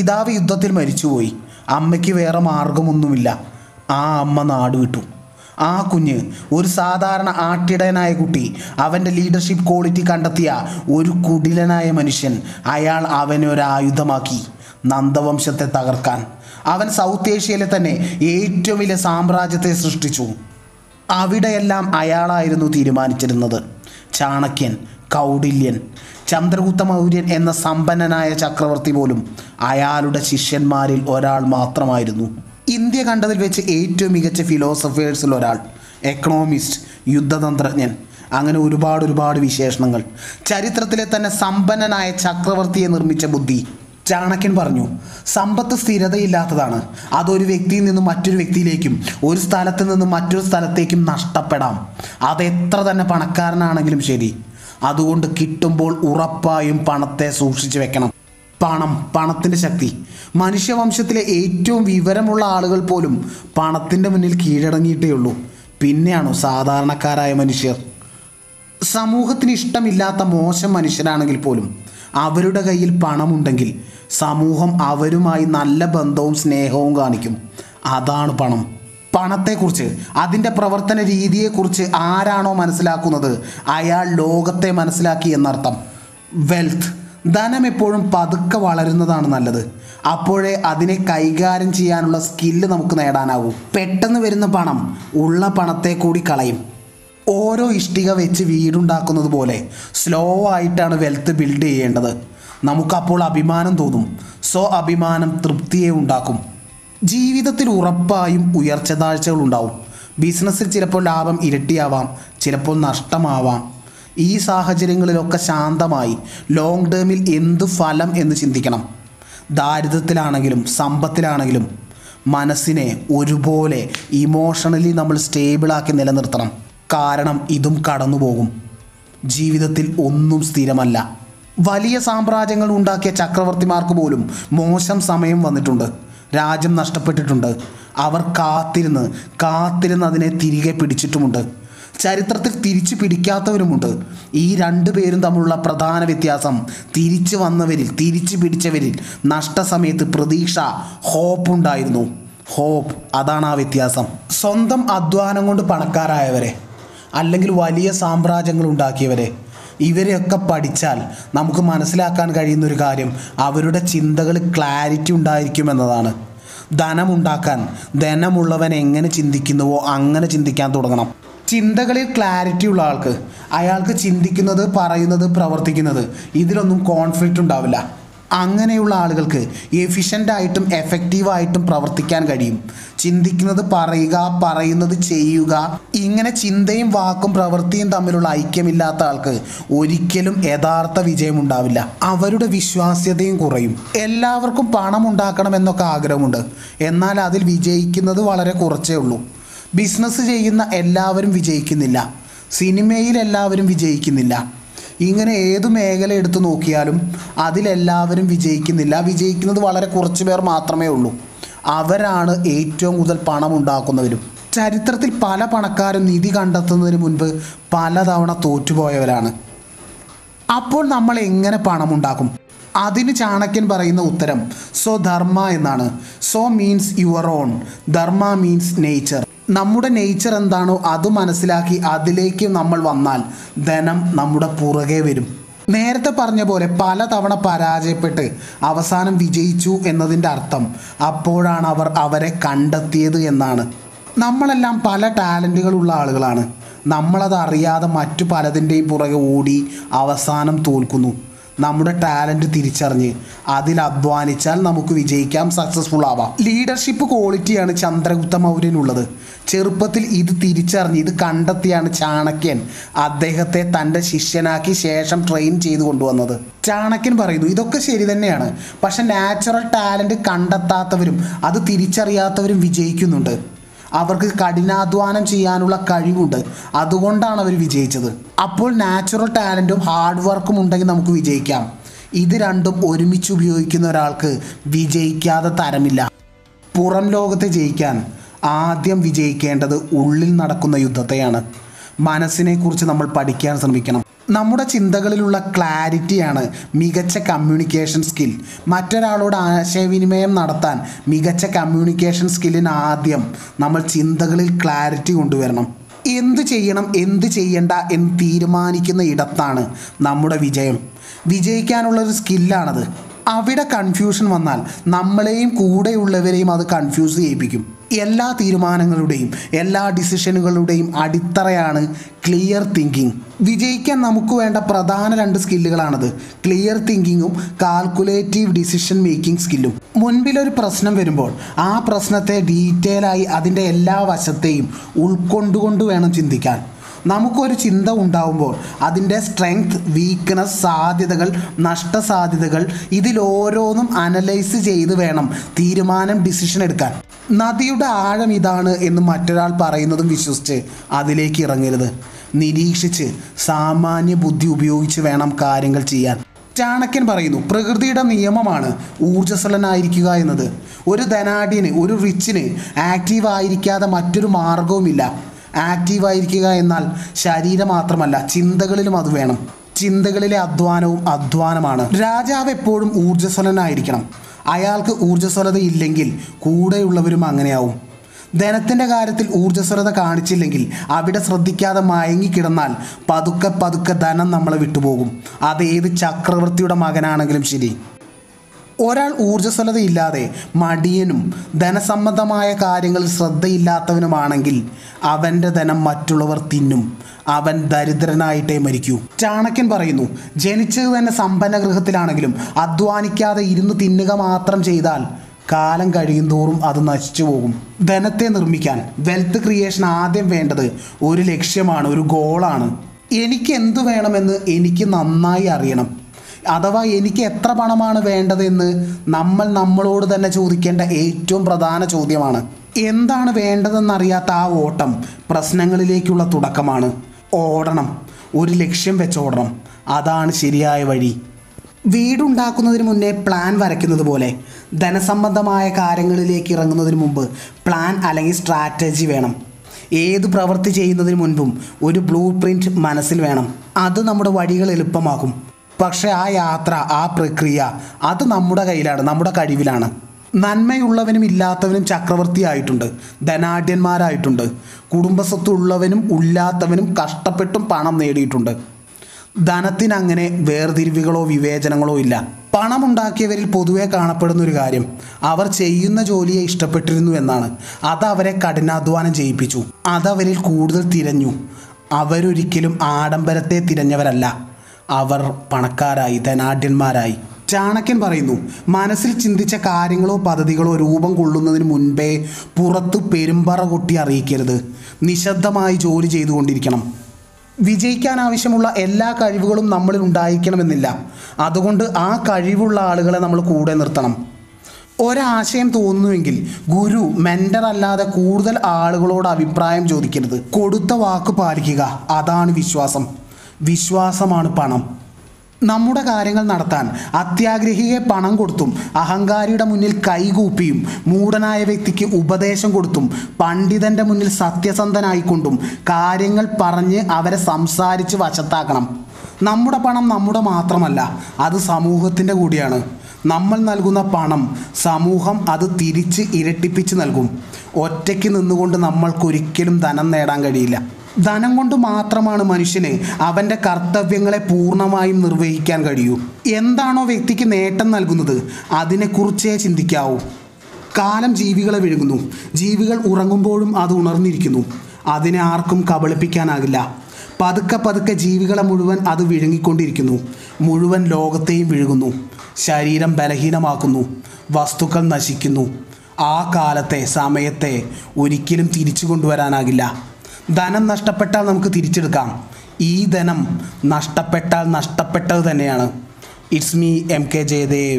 പിതാവ് യുദ്ധത്തിൽ മരിച്ചുപോയി. അമ്മയ്ക്ക് വേറെ മാർഗമൊന്നുമില്ല. ആ അമ്മ നാട് വിട്ടു. ആ കുഞ്ഞ് ഒരു സാധാരണ ആട്ടിടയനായ കുട്ടി അവന്റെ ലീഡർഷിപ്പ് ക്വാളിറ്റി കണ്ടെത്തിയ ഒരു കുടിലനായ മനുഷ്യൻ അയാൾ അവനെ ഒരു ആയുധമാക്കി നന്ദവംശത്തെ തകർക്കാൻ. അവൻ സൗത്ത് ഏഷ്യയിലെ തന്നെ ഏറ്റവും വലിയ സാമ്രാജ്യത്തെ സൃഷ്ടിച്ചു. അവിടെയെല്ലാം അയാളായിരുന്നു തീരുമാനിച്ചിരുന്നത്. ചാണക്യൻ കൗടില്യൻ ചന്ദ്രഗുപ്ത മൗര്യൻ എന്ന സമ്പന്നനായ ചക്രവർത്തി പോലും അയാളുടെ ശിഷ്യന്മാരിൽ ഒരാൾ മാത്രമായിരുന്നു. ഇന്ത്യ കണ്ടതിൽ വെച്ച് ഏറ്റവും മികച്ച ഫിലോസഫേഴ്സിൽ ഒരാൾ എക്കണോമിസ്റ്റ് യുദ്ധതന്ത്രജ്ഞൻ. അങ്ങനെ ഒരുപാട് ഒരുപാട് വിശേഷണങ്ങൾ. ചരിത്രത്തിലെ തന്നെ സമ്പന്നനായ ചക്രവർത്തിയെ നിർമ്മിച്ച ബുദ്ധി ചാണക്യൻ പറഞ്ഞു സമ്പത്ത് സ്ഥിരതയില്ലാത്തതാണ്. അതൊരു വ്യക്തിയിൽ നിന്നും മറ്റൊരു വ്യക്തിയിലേക്കും ഒരു സ്ഥലത്ത് നിന്നും മറ്റൊരു സ്ഥലത്തേക്കും നഷ്ടപ്പെടാം. അത് എത്ര തന്നെ പണക്കാരനാണെങ്കിലും ശരി അതുകൊണ്ട് കിട്ടുമ്പോൾ ഉറപ്പായും പണത്തെ സൂക്ഷിച്ചു വെക്കണം. പണം പണത്തിന്റെ ശക്തി. മനുഷ്യവംശത്തിലെ ഏറ്റവും വിവരമുള്ള ആളുകൾ പോലും പണത്തിന്റെ മുന്നിൽ കീഴടങ്ങിയിട്ടേ ഉള്ളൂ പിന്നെയാണോ സാധാരണക്കാരായ മനുഷ്യർ? സമൂഹത്തിന് ഇഷ്ടമില്ലാത്ത മോശം മനുഷ്യരാണെങ്കിൽ പോലും അവരുടെ കയ്യിൽ പണമുണ്ടെങ്കിൽ സമൂഹം അവരുമായി നല്ല ബന്ധവും സ്നേഹവും കാണിക്കും. അതാണ് പണം. പണത്തെക്കുറിച്ച് അതിന്റെ പ്രവർത്തന രീതിയെക്കുറിച്ച് ആരാണോ മനസ്സിലാക്കുന്നത്? അയാൾ ലോകത്തെ മനസ്സിലാക്കി എന്നർത്ഥം. വെൽത്ത്. ധനം എപ്പോഴും പതുക്കെ വളരുന്നതാണ് നല്ലത്. അപ്പോഴേ അതിനെ കൈകാര്യം ചെയ്യാനുള്ള സ്കില്ല് നമുക്ക് നേടാനാവൂ. പെട്ടെന്ന് വരുന്ന പണം ഉള്ള പണത്തെ കൂടി കളയും. ഓരോ ഇഷ്ടിക വെച്ച് വീടുണ്ടാക്കുന്നത് പോലെ സ്ലോ ആയിട്ടാണ് വെൽത്ത് ബിൽഡ് ചെയ്യേണ്ടത്. നമുക്കപ്പോൾ അഭിമാനം തോന്നും. സോ അഭിമാനം തൃപ്തിയെ ഉണ്ടാക്കും. ജീവിതത്തിൽ ഉറപ്പായും ഉയർച്ച താഴ്ചകൾ ഉണ്ടാവും. ബിസിനസ്സിൽ ചിലപ്പോൾ ലാഭം ഇരട്ടിയാവാം ചിലപ്പോൾ നഷ്ടമാവാം. ഈ സാഹചര്യങ്ങളിലൊക്കെ ശാന്തമായി ലോങ് ടേമിൽ എന്ത് ഫലം എന്ന് ചിന്തിക്കണം. ദാരിദ്ര്യത്തിലാണെങ്കിലും സമ്പത്തിലാണെങ്കിലും മനസ്സിനെ ഒരുപോലെ ഇമോഷണലി നമ്മൾ സ്റ്റേബിളാക്കി നിലനിർത്തണം. കാരണം ഇതും കടന്നുപോകും. ജീവിതത്തിൽ ഒന്നും സ്ഥിരമല്ല. വലിയ സാമ്രാജ്യങ്ങൾ ഉണ്ടാക്കിയ ചക്രവർത്തിമാർക്ക് പോലും മോശം സമയം വന്നിട്ടുണ്ട്. രാജ്യം നഷ്ടപ്പെട്ടിട്ടുണ്ട്. അവർ കാത്തിരുന്ന് കാത്തിരുന്ന് അതിനെ തിരികെ പിടിച്ചിട്ടുമുണ്ട്. ചരിത്രത്തിൽ തിരിച്ചു പിടിക്കാത്തവരുമുണ്ട്. ഈ രണ്ടു പേരും തമ്മിലുള്ള പ്രധാന വ്യത്യാസം തിരിച്ചു വന്നവരിൽ തിരിച്ചു പിടിച്ചവരിൽ നഷ്ടസമയത്ത് പ്രതീക്ഷ ഹോപ്പ് ഉണ്ടായിരുന്നു. ഹോപ്പ് അതാണ് ആ വ്യത്യാസം. സ്വന്തം അധ്വാനം കൊണ്ട് പണക്കാരായവരെ അല്ലെങ്കിൽ വലിയ സാമ്രാജ്യങ്ങൾ ഉണ്ടാക്കിയവരെ ഇവരെയൊക്കെ പഠിച്ചാൽ നമുക്ക് മനസ്സിലാക്കാൻ കഴിയുന്ന ഒരു കാര്യം അവരുടെ ചിന്തകൾ ക്ലാരിറ്റി ഉണ്ടായിരിക്കും എന്നതാണ്. ധനമുണ്ടാക്കാൻ ധനമുള്ളവൻ എങ്ങനെ ചിന്തിക്കുന്നുവോ അങ്ങനെ ചിന്തിക്കാൻ തുടങ്ങണം. ചിന്തകളിൽ ക്ലാരിറ്റി ഉള്ള ആൾക്ക് അയാൾക്ക് ചിന്തിക്കുന്നത് പറയുന്നത് പ്രവർത്തിക്കുന്നത് ഇതിലൊന്നും കോൺഫ്ലിക്റ്റ് ഉണ്ടാവില്ല. അങ്ങനെയുള്ള ആളുകൾക്ക് എഫിഷ്യന്റായിട്ടും എഫക്റ്റീവായിട്ടും പ്രവർത്തിക്കാൻ കഴിയും. ചിന്തിക്കുന്നത് പറയുക പറയുന്നത് ചെയ്യുക ഇങ്ങനെ ചിന്തയും വാക്കും പ്രവൃത്തിയും തമ്മിലുള്ള ഐക്യമില്ലാത്ത ആൾക്ക് ഒരിക്കലും യഥാർത്ഥ വിജയമുണ്ടാവില്ല അവരുടെ വിശ്വാസ്യതയും കുറയും. എല്ലാവർക്കും പണം ഉണ്ടാക്കണം എന്നൊക്കെ ആഗ്രഹമുണ്ട്. എന്നാൽ അതിൽ വിജയിക്കുന്നത് വളരെ കുറച്ചേ ഉള്ളൂ. ബിസിനസ് ചെയ്യുന്ന എല്ലാവരും വിജയിക്കുന്നില്ല. സിനിമയിൽ എല്ലാവരും വിജയിക്കുന്നില്ല. ഇങ്ങനെ ഏത് മേഖല എടുത്തു നോക്കിയാലും അതിലെല്ലാവരും വിജയിക്കുന്നില്ല. വിജയിക്കുന്നത് വളരെ കുറച്ച് പേർ മാത്രമേ ഉള്ളൂ. അവരാണ് ഏറ്റവും കൂടുതൽ പണം ഉണ്ടാക്കുന്നവരും. ചരിത്രത്തിൽ പല പണക്കാരും നിധി കണ്ടെത്തുന്നതിന് മുൻപ് പലതവണ തോറ്റുപോയവരാണ്. അപ്പോൾ നമ്മൾ എങ്ങനെ പണമുണ്ടാക്കും അതിന് ചാണക്യൻ പറയുന്ന ഉത്തരം സോ ധർമ്മ എന്നാണ്. So means your own dharma means nature നമ്മുടെ നേച്ചർ എന്താണോ അത് മനസ്സിലാക്കി അതിലേക്ക് നമ്മൾ വന്നാൽ ധനം നമ്മുടെ പുറകെ വരും. നേരത്തെ പറഞ്ഞ പോലെ പലതവണ പരാജയപ്പെട്ട് അവസാനം വിജയിച്ചു എന്നതിന്റെ അർത്ഥം അപ്പോഴാണ് അവർ അവരെ കണ്ടെത്തിയത് എന്നാണ്. നമ്മളെല്ലാം പല ടാലന്റുകളുള്ള ആളുകളാണ്. നമ്മളത് അറിയാതെ മറ്റു പലതിന്റെയും പുറകെ ഓടി അവസാനം തോൽക്കുന്നു. നമ്മുടെ ടാലന്റ് തിരിച്ചറിഞ്ഞ് അതിൽ അധ്വാനിച്ചാൽ നമുക്ക് വിജയിക്കാം സക്സസ്ഫുൾ ആവാം. ലീഡർഷിപ്പ് ക്വാളിറ്റിയാണ് ചന്ദ്രഗുപ്ത മൗര്യനുള്ളത്. ചെറുപ്പത്തിൽ ഇത് തിരിച്ചറിഞ്ഞ് ഇത് കണ്ടെത്തിയാണ് ചാണക്യൻ അദ്ദേഹത്തെ തന്റെ ശിഷ്യനാക്കി ശേഷം ട്രെയിൻ ചെയ്തു കൊണ്ടുവന്നത്. ചാണക്യൻ പറയുന്നു ഇതൊക്കെ ശരി തന്നെയാണ്. പക്ഷെ നാച്ചുറൽ ടാലന്റ് കണ്ടെത്താത്തവരും അത് തിരിച്ചറിയാത്തവരും വിജയിക്കുന്നുണ്ട്. അവർക്ക് കഠിനാധ്വാനം ചെയ്യാനുള്ള കഴിവുണ്ട്. അതുകൊണ്ടാണ് അവർ വിജയിച്ചത്. അപ്പോൾ നാച്ചുറൽ ടാലന്റും ഹാർഡ് വർക്കും ഉണ്ടെങ്കിൽ നമുക്ക് വിജയിക്കാം. ഇത് രണ്ടും ഒരുമിച്ച് ഉപയോഗിക്കുന്ന ഒരാൾക്ക് വിജയിക്കാതെ തരമില്ല. പുറം ലോകത്തെ ജയിക്കാൻ ആദ്യം വിജയിക്കേണ്ടത് ഉള്ളിൽ നടക്കുന്ന യുദ്ധത്തെയാണ്. മനസ്സിനെക്കുറിച്ച് നമ്മൾ പഠിക്കാൻ ശ്രമിക്കണം. നമ്മുടെ ചിന്തകളിലുള്ള ക്ലാരിറ്റിയാണ് മികച്ച കമ്മ്യൂണിക്കേഷൻ സ്കിൽ മറ്റൊരാളോട് ആശയവിനിമയം നടത്താൻ മികച്ച കമ്മ്യൂണിക്കേഷൻ സ്കില്ലിന് ആദ്യം നമ്മൾ ചിന്തകളിൽ ക്ലാരിറ്റി കൊണ്ടുവരണം. എന്ത് ചെയ്യണം എന്ത് ചെയ്യണ്ട എന്ന് തീരുമാനിക്കുന്ന ഇടത്താണ് നമ്മുടെ വിജയം. വിജയിക്കാനുള്ളൊരു സ്കില്ലാണത് അവിടെ കൺഫ്യൂഷൻ വന്നാൽ നമ്മളെയും കൂടെയുള്ളവരെയും അത് കൺഫ്യൂസ് ചെയ്യിപ്പിക്കും. എല്ലാ തീരുമാനങ്ങളുടെയും എല്ലാ ഡിസിഷനുകളുടെയും അടിത്തറയാണ് ക്ലിയർ തിങ്കിങ് വിജയിക്കാൻ നമുക്ക് വേണ്ട പ്രധാന രണ്ട് സ്കില്ലുകളാണത്. ക്ലിയർ തിങ്കിങ്ങും കാൽക്കുലേറ്റീവ് ഡിസിഷൻ മേക്കിംഗ് സ്കില്ലും മുൻപിലൊരു പ്രശ്നം വരുമ്പോൾ ആ പ്രശ്നത്തെ ഡീറ്റെയിൽ ആയി അതിന്റെ എല്ലാ വശത്തെയും ഉൾക്കൊണ്ടുകൊണ്ട് വേണം ചിന്തിക്കാൻ. നമുക്കൊരു ചിന്ത ഉണ്ടാവുമ്പോൾ അതിന്റെ സ്ട്രെങ്ത് വീക്ക്നെസ് സാധ്യതകൾ നഷ്ടസാധ്യതകൾ ഇതിലോരോന്നും അനലൈസ് ചെയ്ത് വേണം തീരുമാനം ഡിസിഷൻ എടുക്കാൻ. നദിയുടെ ആഴം ഇതാണ് എന്ന് മറ്റൊരാൾ പറയുന്നതും വിശ്വസിച്ച് അതിലേക്ക് ഇറങ്ങരുത്. നിരീക്ഷിച്ച് സാമാന്യ ബുദ്ധി ഉപയോഗിച്ച് വേണം കാര്യങ്ങൾ ചെയ്യാൻ. ചാണക്യൻ പറയുന്നു പ്രകൃതിയുടെ നിയമമാണ് ഊർജസ്വലനായിരിക്കുക എന്നത്. ഒരു ധനാഢ്യന് ഒരു റിച്ചിന് ആക്റ്റീവ് ആയിരിക്കാതെ മറ്റൊരു മാർഗവുമില്ല ആക്റ്റീവ് ആയിരിക്കുക എന്നാൽ ശരീരം മാത്രമല്ല ചിന്തകളിലും അത് വേണം. ചിന്തകളിലെ അധ്വാനവും അധ്വാനമാണ്. രാജാവ് എപ്പോഴും ഊർജസ്വലനായിരിക്കണം. അയാൾക്ക് ഊർജസ്വലത ഇല്ലെങ്കിൽ കൂടെയുള്ളവരും അങ്ങനെയാവും. ധനത്തിന്റെ കാര്യത്തിൽ ഊർജസ്വലത കാണിച്ചില്ലെങ്കിൽ അവിടെ ശ്രദ്ധിക്കാതെ മയങ്ങിക്കിടന്നാൽ പതുക്കെ പതുക്കെ ധനം നമ്മളെ വിട്ടുപോകും. അത് ഏത് ചക്രവർത്തിയുടെ മകനാണെങ്കിലും ശരി. ഒരാൾ ഊർജസ്വലതയില്ലാതെ മടിയനും ധനസംബന്ധമായ കാര്യങ്ങളിൽ ശ്രദ്ധയില്ലാത്തവനുമാണെങ്കിൽ അവന്റെ ധനം മറ്റുള്ളവർ തിന്നും. അവൻ ദരിദ്രനായിട്ടേ മരിക്കൂ. ചാണക്യൻ പറയുന്നു ജനിച്ചത് തന്നെ സമ്പന്ന ഗൃഹത്തിലാണെങ്കിലും അധ്വാനിക്കാതെ ഇരുന്ന് തിന്നുക മാത്രം ചെയ്താൽ കാലം കഴിയും തോറും അത് നശിച്ചു പോകും. ധനത്തെ നിർമ്മിക്കാൻ വെൽത്ത് ക്രിയേഷൻ ആദ്യം വേണ്ടത് ഒരു ലക്ഷ്യമാണ് ഒരു ഗോളാണ് എനിക്ക് എന്തു വേണമെന്ന് എനിക്ക് നന്നായി അറിയണം. അഥവാ എനിക്ക് എത്ര പണമാണ് വേണ്ടതെന്ന് നമ്മൾ നമ്മളോട് തന്നെ ചോദിക്കേണ്ട ഏറ്റവും പ്രധാന ചോദ്യമാണ്. എന്താണ് വേണ്ടതെന്നറിയാത്ത ആ ഓട്ടം പ്രശ്നങ്ങളിലേക്കുള്ള തുടക്കമാണ്. ഓടണം. ഒരു ലക്ഷ്യം വെച്ച് ഓടണം. അതാണ് ശരിയായ വഴി. വീടുണ്ടാക്കുന്നതിന് മുന്നേ പ്ലാൻ വരയ്ക്കുന്നത് പോലെ ധനസംബന്ധമായ കാര്യങ്ങളിലേക്ക് ഇറങ്ങുന്നതിന് മുമ്പ് പ്ലാൻ അല്ലെങ്കിൽ സ്ട്രാറ്റജി വേണം. ഏത് പ്രവൃത്തി ചെയ്യുന്നതിന് മുൻപും ഒരു ബ്ലൂ പ്രിന്റ് മനസ്സിൽ വേണം. അത് നമ്മുടെ വഴികൾ എളുപ്പമാക്കും. പക്ഷേ ആ യാത്ര ആ പ്രക്രിയ അത് നമ്മുടെ കയ്യിലാണ് നമ്മുടെ കഴിവിലാണ്. നന്മയുള്ളവനും ഇല്ലാത്തവനും ചക്രവർത്തി ആയിട്ടുണ്ട് ധനാഢ്യന്മാരായിട്ടുണ്ട്. കുടുംബസ്വത്തുള്ളവനും ഇല്ലാത്തവനും കഷ്ടപ്പെട്ടും പണം നേടിയിട്ടുണ്ട്. ധനത്തിനങ്ങനെ വേർതിരിവുകളോ വിവേചനങ്ങളോ ഇല്ല. പണമുണ്ടാക്കിയവരിൽ പൊതുവെ കാണപ്പെടുന്ന ഒരു കാര്യം അവർ ചെയ്യുന്ന ജോലിയെ ഇഷ്ടപ്പെട്ടിരുന്നു എന്നാണ്. അത് അവരെ കഠിനാധ്വാനം ചെയ്യിപ്പിച്ചു. അതവരിൽ കൂടുതൽ തിരഞ്ഞു. അവരൊരിക്കലും ആഡംബരത്തെ തിരഞ്ഞവരല്ല. അവർ പണക്കാരായി ധനാഢ്യന്മാരായി. ചാണക്യൻ പറയുന്നു മനസ്സിൽ ചിന്തിച്ച കാര്യങ്ങളോ പദ്ധതികളോ രൂപം കൊള്ളുന്നതിന് മുൻപേ പുറത്ത് പെരുമ്പറ കൊട്ടി അറിയിക്കരുത്. നിശബ്ദമായി ജോലി ചെയ്തുകൊണ്ടിരിക്കണം. വിജയിക്കാൻ ആവശ്യമുള്ള എല്ലാ കഴിവുകളും നമ്മളിൽ ഉണ്ടായിരിക്കണമെന്നില്ല. അതുകൊണ്ട് ആ കഴിവുള്ള ആളുകളെ നമ്മൾ കൂടെ നിർത്തണം. ഒരാശയം തോന്നുന്നുവെങ്കിൽ ഗുരു മെന്റർ അല്ലാതെ കൂടുതൽ ആളുകളോട് അഭിപ്രായം ചോദിക്കരുത്. കൊടുത്ത വാക്ക് പാലിക്കുക അതാണ് വിശ്വാസം. വിശ്വാസമാണ് പണം. നമ്മുടെ കാര്യങ്ങൾ നടത്താൻ അത്യാഗ്രഹിയെ പണം കൊടുത്തും അഹങ്കാരിയുടെ മുന്നിൽ കൈകൂപ്പിയും മൂടനായ വ്യക്തിക്ക് ഉപദേശം കൊടുത്തും പണ്ഡിതന്റെ മുന്നിൽ സത്യസന്ധനായിക്കൊണ്ടും കാര്യങ്ങൾ പറഞ്ഞ് അവരെ സംസാരിച്ച് വശത്താക്കണം. നമ്മുടെ പണം നമ്മുടെ മാത്രമല്ല അത് സമൂഹത്തിന്റെ കൂടിയാണ്. നമ്മൾ നൽകുന്ന പണം സമൂഹം അത് തിരിച്ച് ഇരട്ടിപ്പിച്ച് നൽകും. ഒറ്റയ്ക്ക് നിന്നുകൊണ്ട് നമ്മൾക്കൊരിക്കലും ധനം നേടാൻ കഴിയില്ല. ധനം കൊണ്ട് മാത്രമാണ് മനുഷ്യന് അവന്റെ കർത്തവ്യങ്ങളെ പൂർണമായും നിർവഹിക്കാൻ കഴിയൂ. എന്താണോ വ്യക്തിക്ക് നേട്ടം നൽകുന്നത് അതിനെക്കുറിച്ചേ ചിന്തിക്കാവൂ. കാലം ജീവികളെ വിഴുങ്ങുന്നു. ജീവികൾ ഉറങ്ങുമ്പോഴും അത് ഉണർന്നിരിക്കുന്നു. അതിനെ ആർക്കും കബളിപ്പിക്കാനാകില്ല. പതുക്കെ പതുക്കെ ജീവികളെ മുഴുവൻ അത് വിഴുങ്ങിക്കൊണ്ടിരിക്കുന്നു. മുഴുവൻ ലോകത്തെയും വിഴുങ്ങുന്നു. ശരീരം ബലഹീനമാക്കുന്നു. വസ്തുക്കൾ നശിക്കുന്നു. ആ കാലത്തെ സമയത്തെ ഒരിക്കലും തിരിച്ചു കൊണ്ടുവരാനാകില്ല. ധനം നഷ്ടപ്പെട്ടാൽ നമുക്ക് തിരിച്ചെടുക്കാം. ഈ ധനം നഷ്ടപ്പെട്ടാൽ നഷ്ടപ്പെട്ടത് തന്നെയാണ്. It's me M K Jayadev